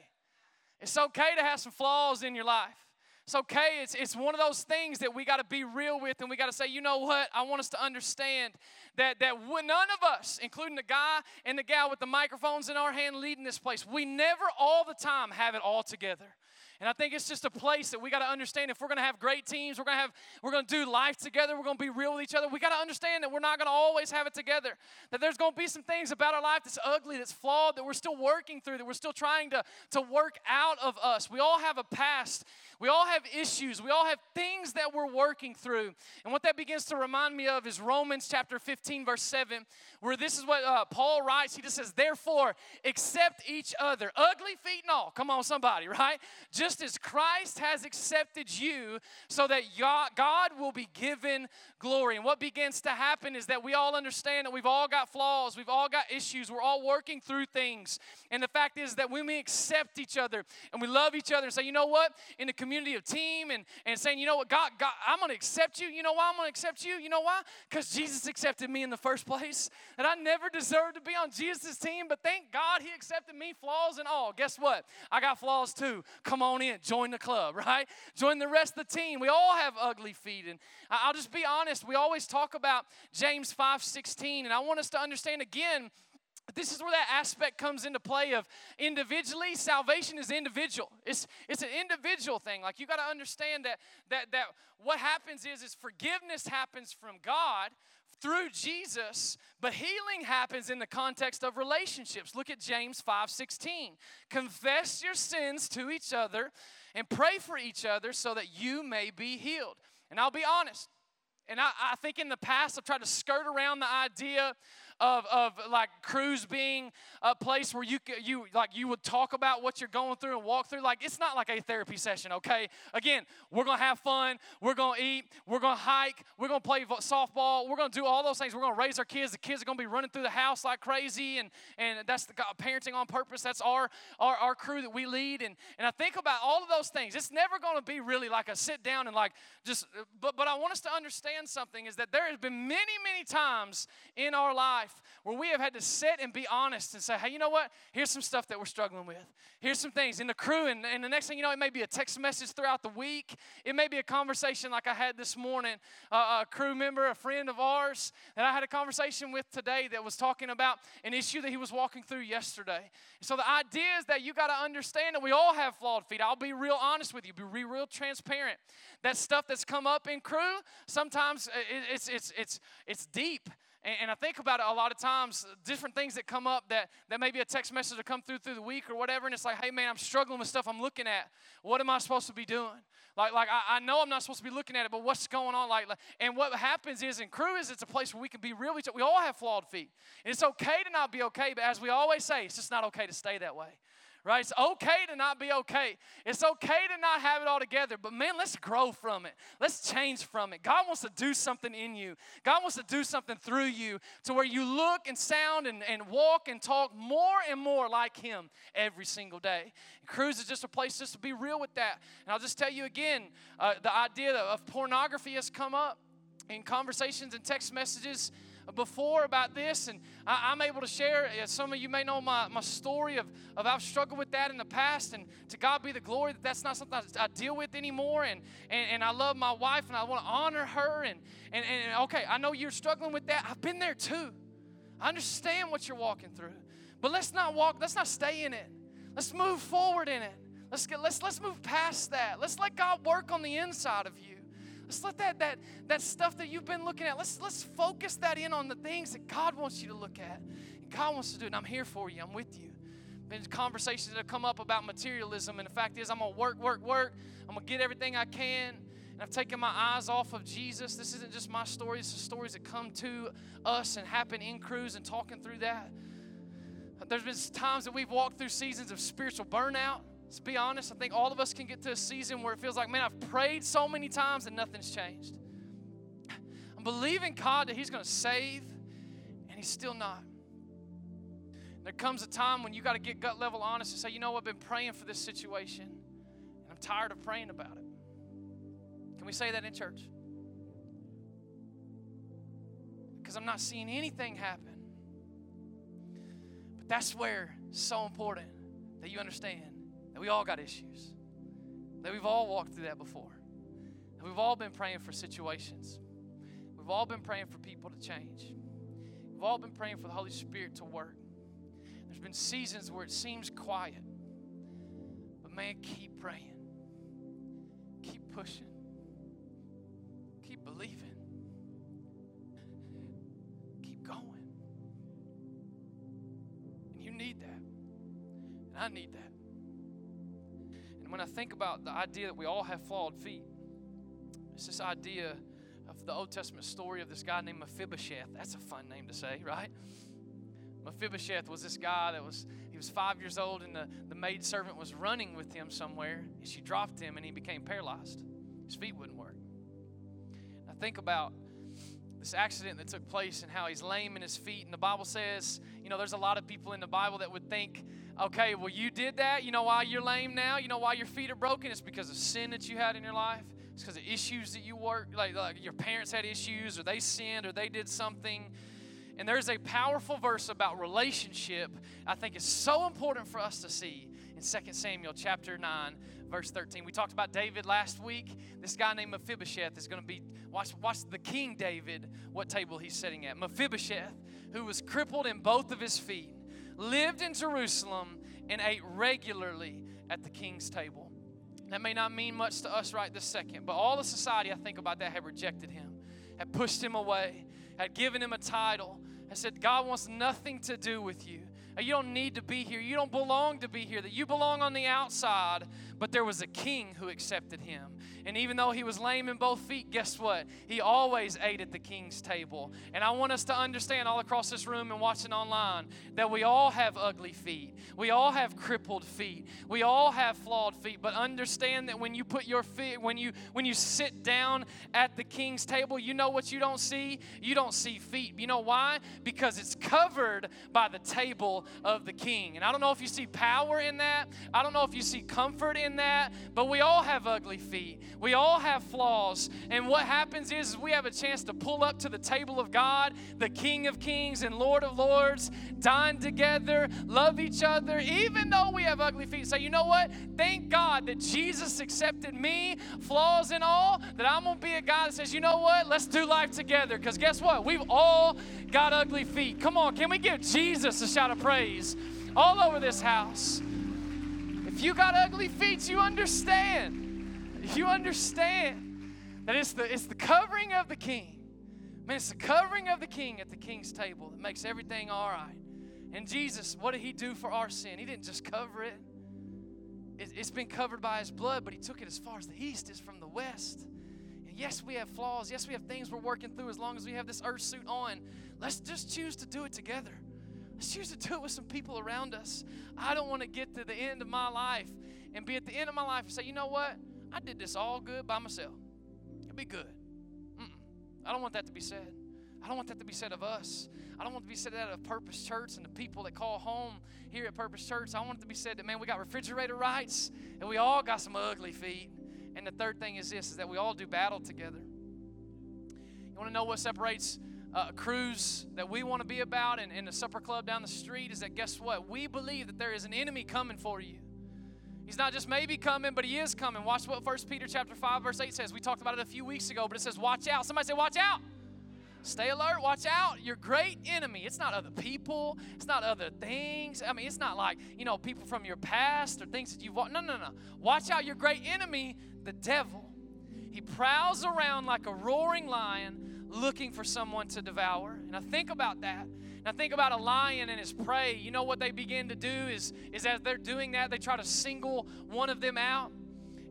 C: It's okay to have some flaws in your life. It's okay. It's, it's one of those things that we got to be real with and we got to say, you know what? I want us to understand that, that none of us, including the guy and the gal with the microphones in our hand leading this place, we never all the time have it all together. And I think it's just a place that we got to understand if we're going to have great teams, we're going to have we're going to do life together, we're going to be real with each other. We got to understand that we're not going to always have it together. That there's going to be some things about our life that's ugly, that's flawed, that we're still working through, that we're still trying to to work out of us. We all have a past. We all have issues. We all have things that we're working through. And what that begins to remind me of is Romans chapter 15 verse 7, where this is what uh, Paul writes. He just says, "Therefore, accept each other, ugly feet and all." Come on somebody, right? Just just as Christ has accepted you, so that God will be given glory. And what begins to happen is that we all understand that we've all got flaws, we've all got issues, we're all working through things. And the fact is that when we accept each other and we love each other and say, you know what, in the community of team and, and saying, you know what, God, God I'm to accept you. You know why I'm to accept you? You know why? Because Jesus accepted me in the first place. And I never deserved to be on Jesus' team, but thank God he accepted me, flaws and all. Guess what? I got flaws too. Come on in, join the club, right? Join the rest of the team. We all have ugly feet. And I'll just be honest we always talk about James 5:16, and I want us to understand again this is where that aspect comes into play of individually salvation is individual. It's it's an individual thing. Like you got to understand that that that what happens is is forgiveness happens from god through jesus but healing happens in the context of relationships. Look at james 5:16 confess your sins to each other and pray for each other so that you may be healed. And i'll be honest and I, I, think in the past I've tried to skirt around the idea of, of like Crews being a place where you you like you would talk about what you're going through and walk through. Like it's not like a therapy session, okay? Again, we're gonna have fun, we're gonna eat, we're gonna hike, we're gonna play softball, we're gonna do all those things. We're gonna raise our kids. The kids are gonna be running through the house like crazy, and and that's the parenting on purpose. That's our our, our crew that we lead. And and I think about all of those things. It's never gonna be really like a sit down and like just. But but I want us to understand something is that there has been many many times in our life life where we have had to sit and be honest and say, hey, you know what? Here's some stuff that we're struggling with. Here's some things in the crew. And, and the next thing you know, it may be a text message throughout the week. It may be a conversation like I had this morning. Uh, a crew member, a friend of ours that I had a conversation with today that was talking about an issue that he was walking through yesterday. So the idea is that you got to understand that we all have flawed feet. I'll be real honest with you, be real transparent. That stuff that's come up in crew, sometimes it's, it's, it's, it's deep And, and I think about it a lot of times, different things that come up that, that maybe a text message will come through through the week or whatever, and it's like, hey man, I'm struggling with stuff I'm looking at. What am I supposed to be doing? Like, like I, I know I'm not supposed to be looking at it, but what's going on? Like, like and what happens is in crew is it's a place where we can be real. We all have flawed feet. And it's okay to not be okay, but as we always say, it's just not okay to stay that way right? It's okay to not be okay. It's okay to not have it all together, but man, let's grow from it. Let's change from it. God wants to do something in you, God wants to do something through you to where you look and sound and, and walk and talk more and more like Him every single day. And Crews is just a place just to be real with that. And I'll just tell you again uh, the idea of pornography has come up in conversations and text messages before about this, and I, am able to share. Uh, some of you may know my, my story of, of I've struggled with that in the past, and to God be the glory that that's not something I, I deal with anymore. And, and, and I love my wife, and I want to honor her. And, and, and okay, I know you're struggling with that. I've been there too. I understand what you're walking through. But let's not walk, let's not stay in it. Let's move forward in it. Let's get let's let's move past that. Let's let God work on the inside of you. Let's let that, that, that stuff that you've been looking at, let's, let's focus that in on the things that God wants you to look at. And God wants to do it. And I'm here for you. I'm with you. Been conversations that have come up about materialism, and the fact is, I'm gonna work, work, work. I'm gonna get everything I can. And I've taken my eyes off of Jesus. This isn't just my story, this is stories that come to us and happen in crews and talking through that. There's been times that we've walked through seasons of spiritual burnout. Let's be honest. I think all of us can get to a season where it feels like, man, I've prayed so many times and nothing's changed. I'm believing God that He's going to save, and He's still not. There comes a time when you got to get gut level honest and say, you know, I've been praying for this situation, and I'm tired of praying about it. Can we say that in church? Because I'm not seeing anything happen. But that's where it's so important that you understand that we all got issues, that we've all walked through that before, that we've all been praying for situations, we've all been praying for people to change, we've all been praying for the Holy Spirit to work. There's been seasons where it seems quiet, but man, keep praying, keep pushing, keep believing. Keep going. And you need that. And I need that when I think about the idea that we all have flawed feet, it's this idea of the Old Testament story of this guy named Mephibosheth. That's a fun name to say, right? Mephibosheth was this guy that was he was five years old and the, the maid servant was running with him somewhere and she dropped him and he became paralyzed. His feet wouldn't work. I think about this accident that took place and how he's lame in his feet. And the Bible says, you know, there's a lot of people in the Bible that would think Okay, well, you did that. You know why you're lame now? You know why your feet are broken? It's because of sin that you had in your life. It's because of issues that you worked, like, like your parents had issues, or they sinned, or they did something. And there's a powerful verse about relationship I think is so important for us to see in 2 Samuel chapter 9, verse 13. We talked about David last week. This guy named Mephibosheth is going to be, watch, watch the King David, what table he's sitting at. Mephibosheth, who was crippled in both of his feet lived in Jerusalem, and ate regularly at the king's table. That may not mean much to us right this second, but all the society I think about that had rejected him, had pushed him away, had given him a title, had said, God wants nothing to do with you. You don't need to be here. You don't belong to be here. That you belong on the outside. But there was a king who accepted him. And even though he was lame in both feet, guess what? He always ate at the king's table. And I want us to understand all across this room and watching online that we all have ugly feet. We all have crippled feet. We all have flawed feet. But understand that when you put your feet, when you when you sit down at the king's table, you know what you don't see? You don't see feet. You know why? Because it's covered by the table of the king. And I don't know if you see power in that. I don't know if you see comfort in that, but we all have ugly feet. We all have flaws. And what happens is, we have a chance to pull up to the table of God, the King of Kings and Lord of Lords, dine together, love each other, even though we have ugly feet. Say, you know what? Thank God that Jesus accepted me, flaws and all, that I'm going to be a guy that says, you know what? Let's do life together. Because guess what? We've all got ugly feet. Come on, can we give Jesus a shout of praise all over this house? If you got ugly feet, you understand. You understand that it's the, it's the covering of the king, Man, it's the covering of the king at the king's table that makes everything all right. And Jesus, what did he do for our sin? He didn't just cover it, it's been covered by his blood, but he took it as far as the east is from the west. And yes, we have flaws. Yes, we have things we're working through as long as we have this earth suit on. Let's just choose to do it together. Let's to do it with some people around us. I don't want to get to the end of my life and be at the end of my life and say, you know what? I did this all good by myself. It'll be good. Mm-mm. I don't want that to be said. I don't want that to be said of us. I don't want to be said that of Purpose Church and the people that call home here at Purpose Church. I want it to be said that, man, we got refrigerator rights and we all got some ugly feet. And the third thing is this, is that we all do battle together. You want to know what separates uh, Crews that we want to be about and, and the supper club down the street is that guess what? We believe that there is an enemy coming for you. He's not just maybe coming, but he is coming. Watch what 1 Peter chapter 5, verse 8 says. We talked about it a few weeks ago, but it says, watch out. Somebody say, watch out. Stay alert, watch out. Your great enemy. It's not other people, it's not other things. I mean, it's not like, you know, people from your past or things that you've No, no, no. Watch out your great enemy, the devil. He prowls around like a roaring lion looking for someone to devour. And I think about that. And I think about a lion and his prey. You know what they begin to do is, is as they're doing that, they try to single one of them out.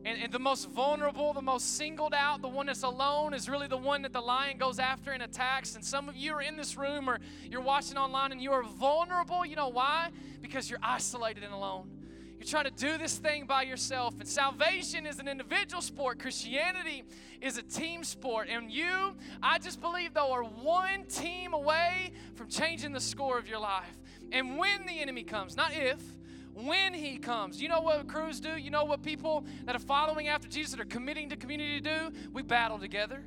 C: And, and, the most vulnerable, the most singled out, the one that's alone is really the one that the lion goes after and attacks. And some of you are in this room or you're watching online and you are vulnerable. You know why? Because you're isolated and alone. You're trying to do this thing by yourself. And salvation is an individual sport, Christianity is a team sport. And you, I just believe, though, are one team away from changing the score of your life. And when the enemy comes, not if, when he comes. You know what crews do? You know what people that are following after Jesus that are committing to community do? We battle together.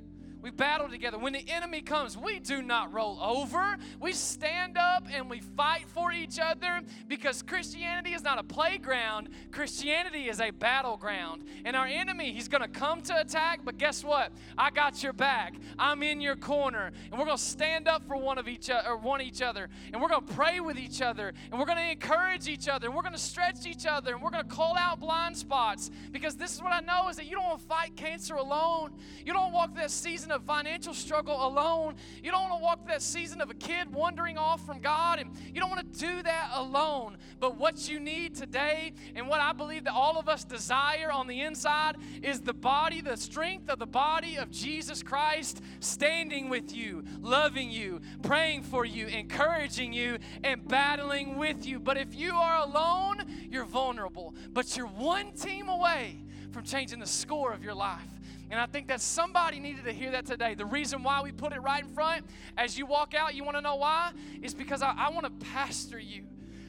C: We battle together. When the enemy comes, we do not roll over. We stand up and we fight for each other because Christianity is not a playground. Christianity is a battleground. And our enemy, he's going to come to attack, but guess what? I got your back. I'm in your corner. And we're going to stand up for one of each other, or one each other. And we're going to pray with each other. And we're going to encourage each other. And we're going to stretch each other. And we're going to call out blind spots because this is what I know is that you don't want to fight cancer alone. You don't walk that season of of financial struggle alone. You don't want to walk that season of a kid wandering off from God, and you don't want to do that alone. But what you need today, and what I believe that all of us desire on the inside, is the body, the strength of the body of Jesus Christ standing with you, loving you, praying for you, encouraging you, and battling with you. But if you are alone, you're vulnerable. But you're one team away from changing the score of your life. And I think that somebody needed to hear that today. The reason why we put it right in front, as you walk out, you want to know why? Is because I, I want to pastor you.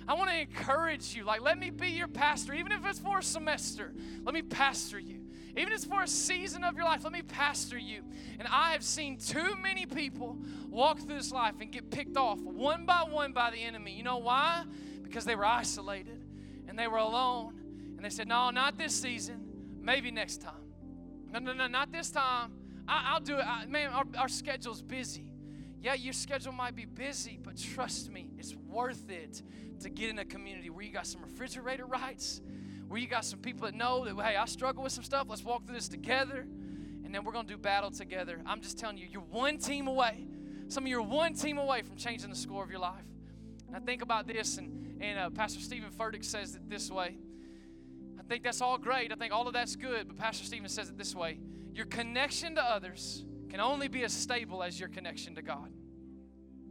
C: I want to encourage you. Like, let me be your pastor, even if it's for a semester. Let me pastor you. Even if it's for a season of your life, let me pastor you. And I have seen too many people walk through this life and get picked off one by one by the enemy. You know why? Because they were isolated and they were alone. And they said, No, not this season. Maybe next time. No, no, no, not this time. I, will do it. I, man, our, our schedule's busy. Yeah, your schedule might be busy, but trust me, it's worth it to get in a community where you got some refrigerator rights, where you got some people that know that, hey, I struggle with some stuff. Let's walk through this together, and then we're going to do battle together. I'm just telling you, you're one team away. Some of you are one team away from changing the score of your life. And I think about this, and, and uh, Pastor Stephen Furtick says it this way think that's all great. I think all of that's good. But Pastor Stephen says it this way Your connection to others can only be as stable as your connection to God.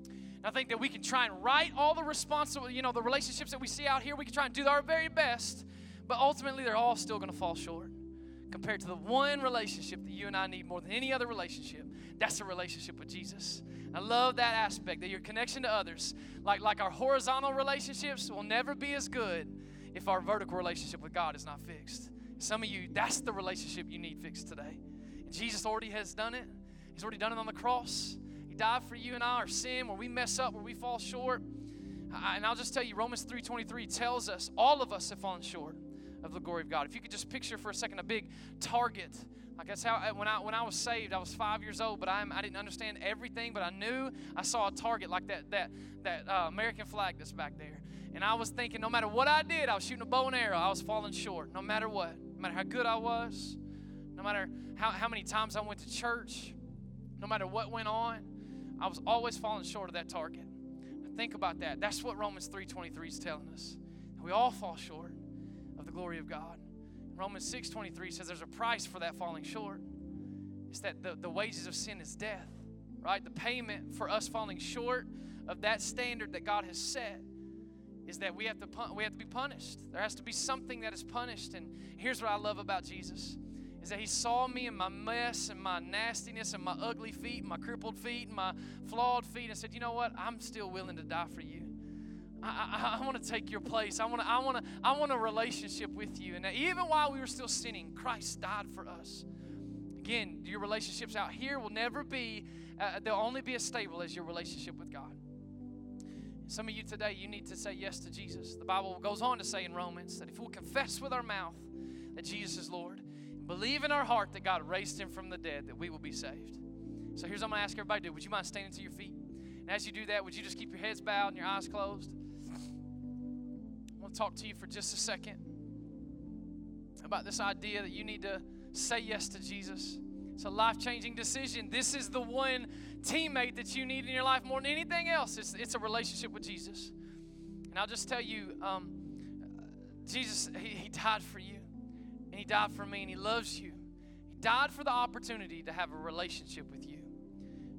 C: And I think that we can try and write all the responsible, you know, the relationships that we see out here, we can try and do our very best, but ultimately they're all still going to fall short compared to the one relationship that you and I need more than any other relationship. That's a relationship with Jesus. I love that aspect that your connection to others, like, like our horizontal relationships, will never be as good if our vertical relationship with God is not fixed. Some of you, that's the relationship you need fixed today. Jesus already has done it. He's already done it on the cross. He died for you and I, our sin, where we mess up, where we fall short. and I'll just tell you, Romans 3.23 tells us all of us have fallen short of the glory of God. If you could just picture for a second a big target. Like that's how when I when I was saved, I was five years old, but I I didn't understand everything, but I knew I saw a target like that that that uh, American flag that's back there. And I was thinking, no matter what I did, I was shooting a bow and arrow, I was falling short. No matter what, no matter how good I was, no matter how, how many times I went to church, no matter what went on, I was always falling short of that target. Think about that. That's what Romans 3:23 is telling us. We all fall short of the glory of God. Romans 6:23 says there's a price for that falling short. It's that the, the wages of sin is death, right? The payment for us falling short of that standard that God has set is that we have to we have to be punished. There has to be something that is punished. And here's what I love about Jesus is that he saw me in my mess and my nastiness and my ugly feet and my crippled feet and my flawed feet and said, "You know what? I'm still willing to die for you. I, I, I want to take your place. I want to I want to I want a relationship with you. And even while we were still sinning, Christ died for us. Again, your relationships out here will never be uh, they'll only be as stable as your relationship with God. Some of you today, you need to say yes to Jesus. The Bible goes on to say in Romans that if we'll confess with our mouth that Jesus is Lord, and believe in our heart that God raised him from the dead, that we will be saved. So here's what I'm going to ask everybody to do. Would you mind standing to your feet? And as you do that, would you just keep your heads bowed and your eyes closed? I want to talk to you for just a second about this idea that you need to say yes to Jesus. It's a life changing decision. This is the one teammate that you need in your life more than anything else. It's, it's a relationship with Jesus. And I'll just tell you um, Jesus, he, he died for you, and He died for me, and He loves you. He died for the opportunity to have a relationship with you.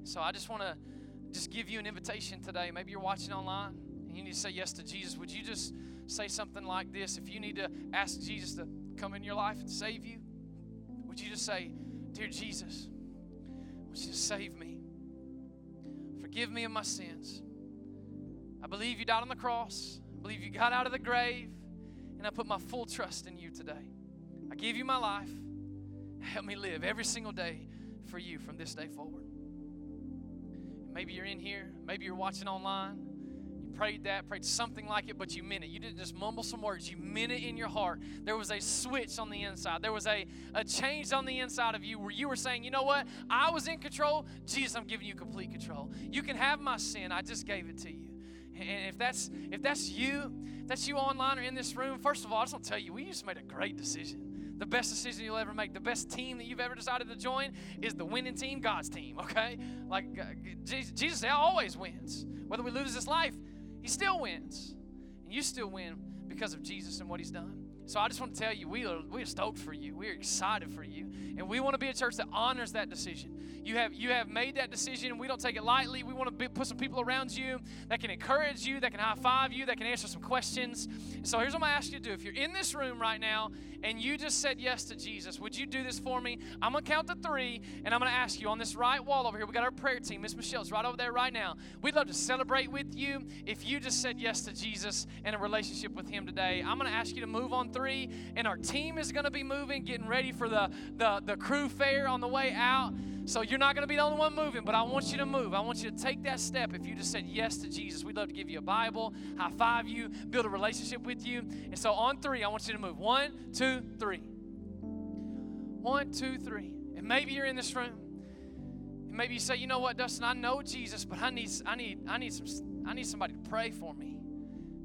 C: So I just want to just give you an invitation today. Maybe you're watching online and you need to say yes to Jesus. Would you just say something like this? If you need to ask Jesus to come in your life and save you, would you just say, Dear Jesus, would you just save me? Forgive me of my sins. I believe you died on the cross. I believe you got out of the grave. And I put my full trust in you today. I give you my life. Help me live every single day for you from this day forward. Maybe you're in here, maybe you're watching online. Prayed that, prayed something like it, but you meant it. You didn't just mumble some words, you meant it in your heart. There was a switch on the inside, there was a, a change on the inside of you where you were saying, you know what? I was in control. Jesus, I'm giving you complete control. You can have my sin, I just gave it to you. And if that's if that's you, if that's you online or in this room, first of all, I just want to tell you, we just made a great decision the best decision you'll ever make, the best team that you've ever decided to join is the winning team, God's team, okay? Like uh, Jesus always wins. Whether we lose this life, he still wins. And you still win because of Jesus and what he's done. So I just want to tell you, we are, we are stoked for you. We are excited for you. And we want to be a church that honors that decision. You have, you have made that decision. We don't take it lightly. We want to be, put some people around you that can encourage you, that can high five you, that can answer some questions. So here's what I'm to ask you to do. If you're in this room right now and you just said yes to Jesus, would you do this for me? I'm going to count to three and I'm going to ask you on this right wall over here, we got our prayer team. Miss Michelle's right over there right now. We'd love to celebrate with you if you just said yes to Jesus and a relationship with Him today. I'm going to ask you to move on three, and our team is going to be moving, getting ready for the, the, the crew fair on the way out. So you're not going to be the only one moving, but I want you to move. I want you to take that step if you just said yes to Jesus. We'd love to give you a Bible, high five you, build a relationship with you. And so on three, I want you to move. One, two, three. One, two, three. And maybe you're in this room. And maybe you say, you know what, Dustin, I know Jesus, but I need, I need, I need some, I need somebody to pray for me.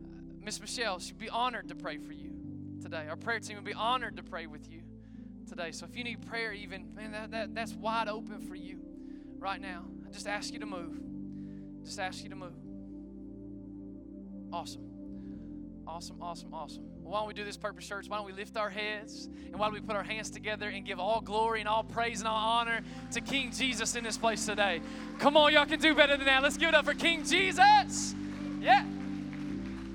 C: Uh, Miss Michelle, she'd be honored to pray for you today. Our prayer team would be honored to pray with you today. So if you need prayer, even, man, that, that, that's wide open for you right now. I just ask you to move. Just ask you to move. Awesome. Awesome, awesome, awesome. Why don't we do this, Purpose Church? Why don't we lift our heads and why don't we put our hands together and give all glory and all praise and all honor to King Jesus in this place today? Come on, y'all can do better than that. Let's give it up for King Jesus. Yeah.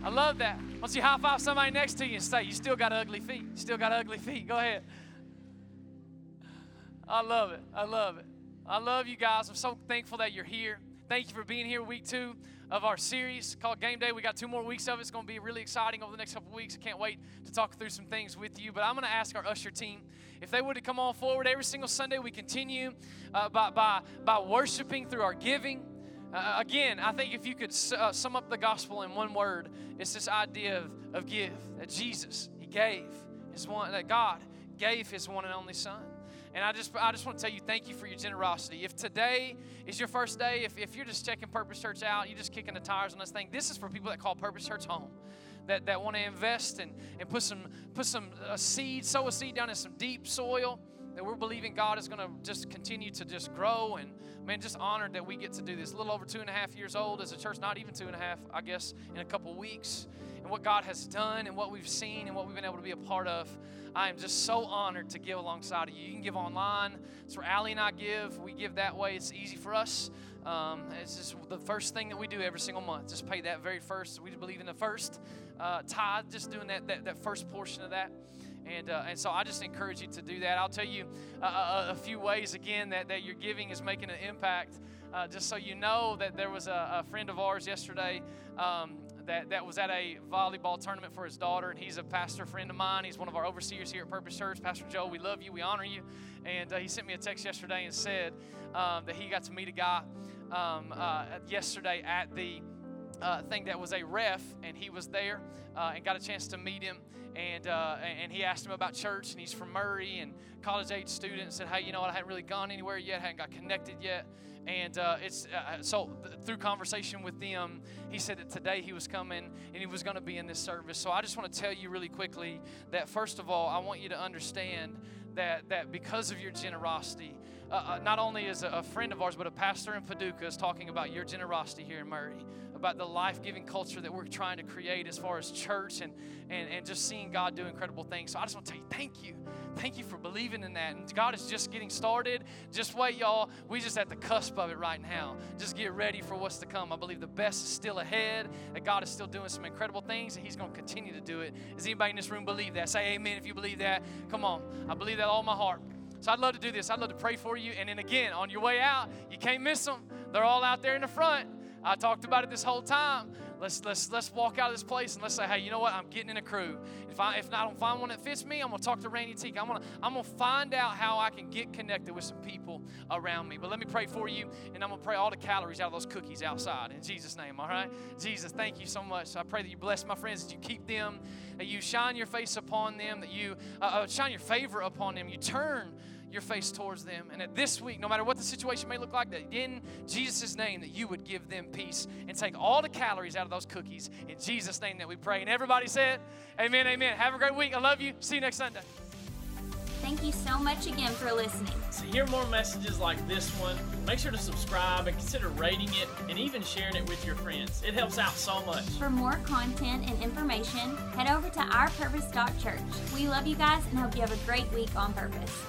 C: I love that. Once you high five somebody next to you and say, You still got ugly feet. You still got ugly feet. Go ahead. I love it. I love it. I love you guys. I'm so thankful that you're here. Thank you for being here week two of our series called Game Day. We got two more weeks of it. It's going to be really exciting over the next couple weeks. I can't wait to talk through some things with you. But I'm going to ask our usher team if they would to come on forward every single Sunday. We continue uh, by, by, by worshiping through our giving. Uh, again, I think if you could uh, sum up the gospel in one word, it's this idea of, of give that Jesus, He gave His one, that God gave His one and only Son. And I just, I just want to tell you thank you for your generosity. If today is your first day, if, if you're just checking Purpose Church out, you're just kicking the tires on this thing, this is for people that call Purpose Church home. That, that want to invest and, and put some put some uh, seed, sow a seed down in some deep soil that we're believing God is going to just continue to just grow. And man, just honored that we get to do this. A little over two and a half years old as a church, not even two and a half, I guess, in a couple weeks. And what God has done and what we've seen and what we've been able to be a part of. I am just so honored to give alongside of you. You can give online. It's where Allie and I give. We give that way. It's easy for us. Um, it's just the first thing that we do every single month. Just pay that very first. We believe in the first uh, tithe, just doing that, that, that first portion of that. And, uh, and so I just encourage you to do that. I'll tell you a, a, a few ways again that, that your giving is making an impact. Uh, just so you know that there was a, a friend of ours yesterday um, that, that was at a volleyball tournament for his daughter, and he's a pastor friend of mine. He's one of our overseers here at Purpose Church. Pastor Joe, we love you, we honor you. And uh, he sent me a text yesterday and said um, that he got to meet a guy um, uh, yesterday at the uh, thing that was a ref, and he was there uh, and got a chance to meet him. And, uh, and he asked him about church, and he's from Murray and college age student. Said, "Hey, you know what? I hadn't really gone anywhere yet, hadn't got connected yet." And uh, it's uh, so th- through conversation with them, he said that today he was coming and he was going to be in this service. So I just want to tell you really quickly that first of all, I want you to understand that that because of your generosity, uh, uh, not only is a, friend of ours, but a pastor in Paducah is talking about your generosity here in Murray, about the life giving culture that we're trying to create as far as church and, and, and just seeing God do incredible things. So I just want to tell you, thank you. Thank you for believing in that. And God is just getting started. Just wait, y'all. We just at the cusp of it right now. Just get ready for what's to come. I believe the best is still ahead, that God is still doing some incredible things, and He's going to continue to do it. Does anybody in this room believe that? Say amen if you believe that. Come on. I believe that all my heart. So I'd love to do this. I'd love to pray for you. And then again, on your way out, you can't miss them. They're all out there in the front. I talked about it this whole time. Let's let's let's walk out of this place and let's say, hey, you know what? I'm getting in a crew. If I if I don't find one that fits me, I'm gonna talk to Randy Teak. I'm gonna I'm gonna find out how I can get connected with some people around me. But let me pray for you, and I'm gonna pray all the calories out of those cookies outside in Jesus' name. All right, Jesus, thank you so much. I pray that you bless my friends, that you keep them, that you shine your face upon them, that you uh, uh shine your favor upon them. You turn your face towards them. And at this week, no matter what the situation may look like, that in Jesus' name, that you would give them peace and take all the calories out of those cookies. In Jesus' name that we pray. And everybody said, Amen, amen. Have a great week. I love you. See you next Sunday.
B: Thank you so much again for listening.
A: To hear more messages like this one, make sure to subscribe and consider rating it and even sharing it with your friends. It helps out so much.
B: For more content and information, head over to ourpurpose.church. We love you guys and hope you have a great week on purpose.